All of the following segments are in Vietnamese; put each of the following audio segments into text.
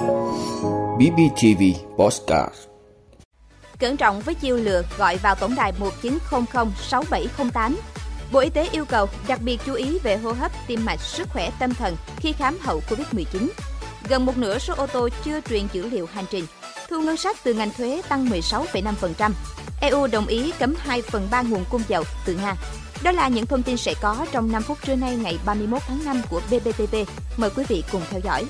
BBTV Postcard Cẩn trọng với chiêu lừa gọi vào tổng đài 1900 6708. Bộ Y tế yêu cầu đặc biệt chú ý về hô hấp, tim mạch, sức khỏe tâm thần khi khám hậu Covid-19. Gần một nửa số ô tô chưa truyền dữ liệu hành trình. Thu ngân sách từ ngành thuế tăng 16,5%. EU đồng ý cấm 2 phần 3 nguồn cung dầu từ Nga. Đó là những thông tin sẽ có trong 5 phút trưa nay ngày 31 tháng 5 của BBTV. Mời quý vị cùng theo dõi.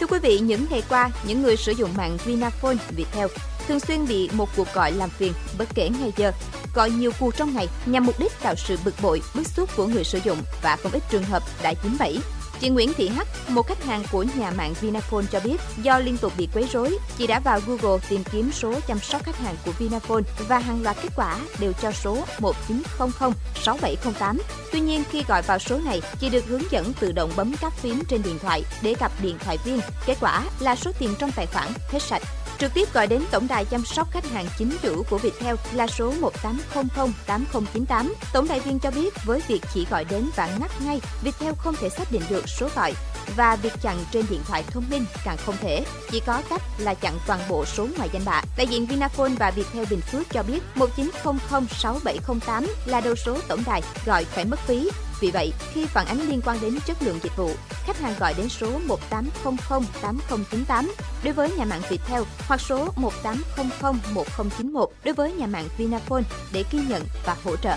Thưa quý vị, những ngày qua, những người sử dụng mạng Vinaphone, Viettel thường xuyên bị một cuộc gọi làm phiền bất kể ngày giờ, gọi nhiều cuộc trong ngày nhằm mục đích tạo sự bực bội, bức xúc của người sử dụng và không ít trường hợp đã dính bẫy. Chị Nguyễn Thị Hắc, một khách hàng của nhà mạng Vinaphone cho biết, do liên tục bị quấy rối, chị đã vào Google tìm kiếm số chăm sóc khách hàng của Vinaphone và hàng loạt kết quả đều cho số 1900 6708. Tuy nhiên, khi gọi vào số này, chị được hướng dẫn tự động bấm các phím trên điện thoại để gặp điện thoại viên. Kết quả là số tiền trong tài khoản hết sạch. Trực tiếp gọi đến tổng đài chăm sóc khách hàng chính chủ của Viettel là số 1800 8098. Tổng đài viên cho biết với việc chỉ gọi đến và ngắt ngay, Viettel không thể xác định được số gọi và việc chặn trên điện thoại thông minh càng không thể. Chỉ có cách là chặn toàn bộ số ngoài danh bạ. Đại diện Vinaphone và Viettel Bình Phước cho biết 1900 6708 là đầu số tổng đài gọi phải mất phí. Vì vậy, khi phản ánh liên quan đến chất lượng dịch vụ, khách hàng gọi đến số 1800 8098 đối với nhà mạng Viettel hoặc số 1800 1091 đối với nhà mạng Vinaphone để ghi nhận và hỗ trợ.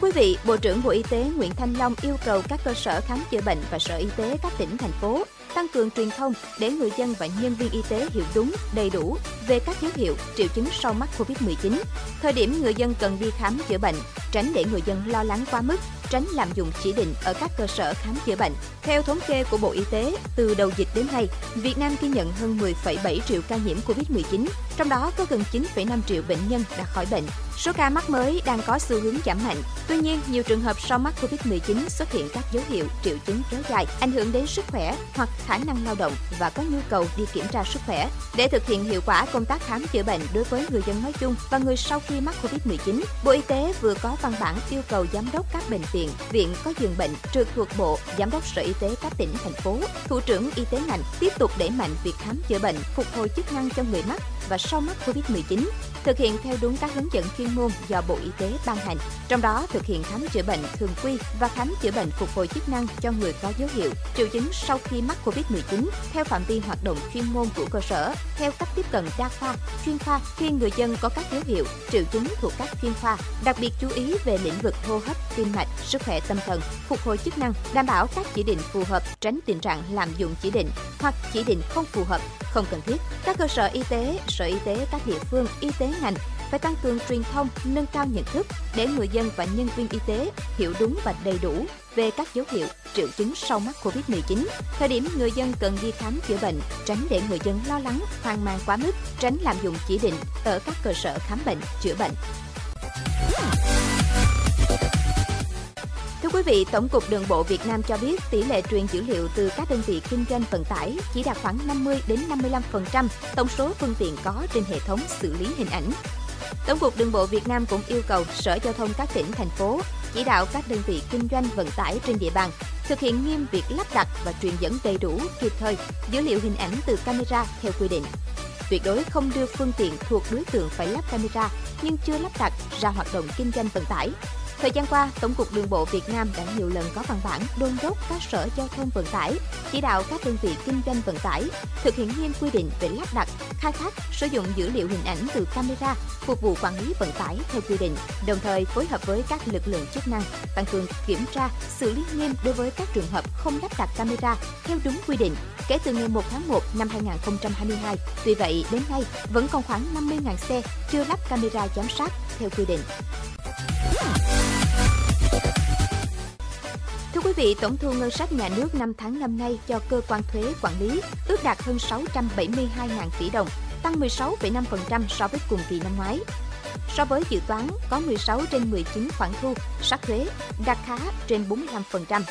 Thưa quý vị, Bộ trưởng Bộ Y tế Nguyễn Thanh Long yêu cầu các cơ sở khám chữa bệnh và Sở Y tế các tỉnh, thành phố tăng cường truyền thông để người dân và nhân viên y tế hiểu đúng, đầy đủ về các dấu hiệu, triệu chứng sau mắc Covid-19. Thời điểm người dân cần đi khám chữa bệnh, tránh để người dân lo lắng quá mức, tránh lạm dụng chỉ định ở các cơ sở khám chữa bệnh. Theo thống kê của Bộ Y tế, từ đầu dịch đến nay, Việt Nam ghi nhận hơn 10,7 triệu ca nhiễm Covid-19, trong đó có gần 9,5 triệu bệnh nhân đã khỏi bệnh. Số ca mắc mới đang có xu hướng giảm mạnh. Tuy nhiên, nhiều trường hợp sau mắc Covid-19 xuất hiện các dấu hiệu, triệu chứng kéo dài, ảnh hưởng đến sức khỏe hoặc khả năng lao động và có nhu cầu đi kiểm tra sức khỏe. Để thực hiện hiệu quả công tác khám chữa bệnh đối với người dân nói chung và người sau khi mắc Covid-19, Bộ Y tế vừa có văn bản yêu cầu giám đốc các bệnh viện, viện có giường bệnh trực thuộc Bộ, giám đốc Sở Y tế các tỉnh, thành phố, thủ trưởng y tế ngành tiếp tục đẩy mạnh việc khám chữa bệnh, phục hồi chức năng cho người mắc và sau mắc Covid-19, thực hiện theo đúng các hướng dẫn chuyên môn do Bộ Y tế ban hành. Trong đó thực hiện khám chữa bệnh thường quy và khám chữa bệnh phục hồi chức năng cho người có dấu hiệu, triệu chứng sau khi mắc Covid-19 theo phạm vi hoạt động chuyên môn của cơ sở, theo cách tiếp cận đa khoa, chuyên khoa khi người dân có các dấu hiệu, triệu chứng thuộc các chuyên khoa, đặc biệt chú ý về lĩnh vực hô hấp, tim mạch, sức khỏe tâm thần, phục hồi chức năng, đảm bảo các chỉ định phù hợp, tránh tình trạng lạm dụng chỉ định hoặc chỉ định không phù hợp, không cần thiết. Các cơ sở y tế, sở y tế các địa phương, y tế ngành phải tăng cường truyền thông, nâng cao nhận thức để người dân và nhân viên y tế hiểu đúng và đầy đủ về các dấu hiệu, triệu chứng sau mắc Covid-19. Thời điểm người dân cần đi khám chữa bệnh, tránh để người dân lo lắng, hoang mang quá mức, tránh lạm dụng chỉ định ở các cơ sở khám bệnh, chữa bệnh. Quý vị, Tổng cục Đường bộ Việt Nam cho biết tỷ lệ truyền dữ liệu từ các đơn vị kinh doanh vận tải chỉ đạt khoảng 50 đến 55% tổng số phương tiện có trên hệ thống xử lý hình ảnh. Tổng cục Đường bộ Việt Nam cũng yêu cầu Sở Giao thông các tỉnh, thành phố chỉ đạo các đơn vị kinh doanh vận tải trên địa bàn thực hiện nghiêm việc lắp đặt và truyền dẫn đầy đủ, kịp thời dữ liệu hình ảnh từ camera theo quy định. Tuyệt đối không đưa phương tiện thuộc đối tượng phải lắp camera nhưng chưa lắp đặt ra hoạt động kinh doanh vận tải Thời gian qua, Tổng cục Đường bộ Việt Nam đã nhiều lần có văn bản đôn đốc các sở giao thông vận tải, chỉ đạo các đơn vị kinh doanh vận tải thực hiện nghiêm quy định về lắp đặt, khai thác, sử dụng dữ liệu hình ảnh từ camera phục vụ quản lý vận tải theo quy định, đồng thời phối hợp với các lực lượng chức năng tăng cường kiểm tra, xử lý nghiêm đối với các trường hợp không lắp đặt camera theo đúng quy định kể từ ngày 1 tháng 1 năm 2022. Tuy vậy, đến nay vẫn còn khoảng 50.000 xe chưa lắp camera giám sát theo quy định. Thưa quý vị, tổng thu ngân sách nhà nước 5 tháng năm nay cho cơ quan thuế quản lý ước đạt hơn 672.000 tỷ đồng, tăng 16,5% so với cùng kỳ năm ngoái. So với dự toán, có 16 trên 19 khoản thu, sắc thuế, đạt khá trên 45%.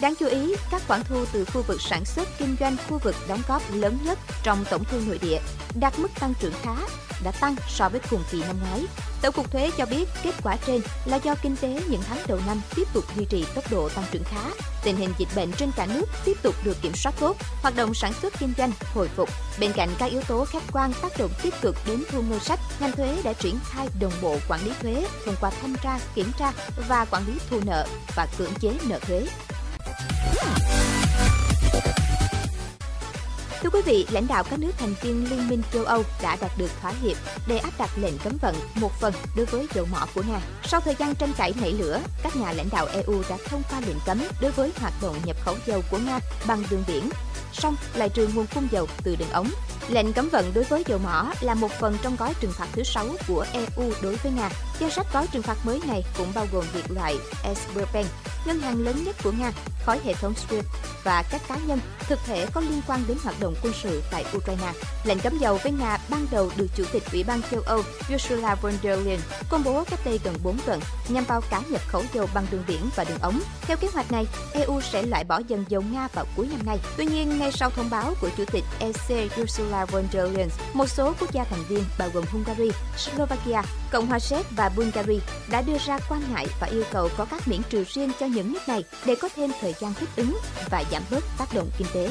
Đáng chú ý, các khoản thu từ khu vực sản xuất kinh doanh khu vực đóng góp lớn nhất trong tổng thu nội địa đạt mức tăng trưởng khá, đã tăng so với cùng kỳ năm ngoái. Tổng cục thuế cho biết kết quả trên là do kinh tế những tháng đầu năm tiếp tục duy trì tốc độ tăng trưởng khá, tình hình dịch bệnh trên cả nước tiếp tục được kiểm soát tốt, hoạt động sản xuất kinh doanh hồi phục. Bên cạnh các yếu tố khách quan tác động tích cực đến thu ngân sách, ngành thuế đã triển khai đồng bộ quản lý thuế thông qua thanh tra, kiểm tra và quản lý thu nợ và cưỡng chế nợ thuế. Thưa quý vị, lãnh đạo các nước thành viên Liên minh châu Âu đã đạt được thỏa hiệp để áp đặt lệnh cấm vận một phần đối với dầu mỏ của Nga. Sau thời gian tranh cãi nảy lửa, các nhà lãnh đạo EU đã thông qua lệnh cấm đối với hoạt động nhập khẩu dầu của Nga bằng đường biển, song lại trừ nguồn cung dầu từ đường ống. Lệnh cấm vận đối với dầu mỏ là một phần trong gói trừng phạt thứ sáu của EU đối với Nga. Danh sách gói trừng phạt mới này cũng bao gồm việc loại Sberbank, ngân hàng lớn nhất của Nga, khỏi hệ thống SWIFT và các cá nhân, thực thể có liên quan đến hoạt động quân sự tại Ukraine. Lệnh cấm dầu với Nga ban đầu được Chủ tịch Ủy ban châu Âu Ursula von der Leyen công bố cách đây gần 4 tuần nhằm vào cả nhập khẩu dầu bằng đường biển và đường ống. Theo kế hoạch này, EU sẽ loại bỏ dần dầu Nga vào cuối năm nay. Tuy nhiên, ngay sau thông báo của Chủ tịch EC Ursula von der Leyen, một số quốc gia thành viên bao gồm Hungary, Slovakia, Cộng hòa Séc và Bulgaria đã đưa ra quan ngại và yêu cầu có các miễn trừ riêng cho những nước này để có thêm thời gian thích ứng và giảm bớt tác động kinh tế.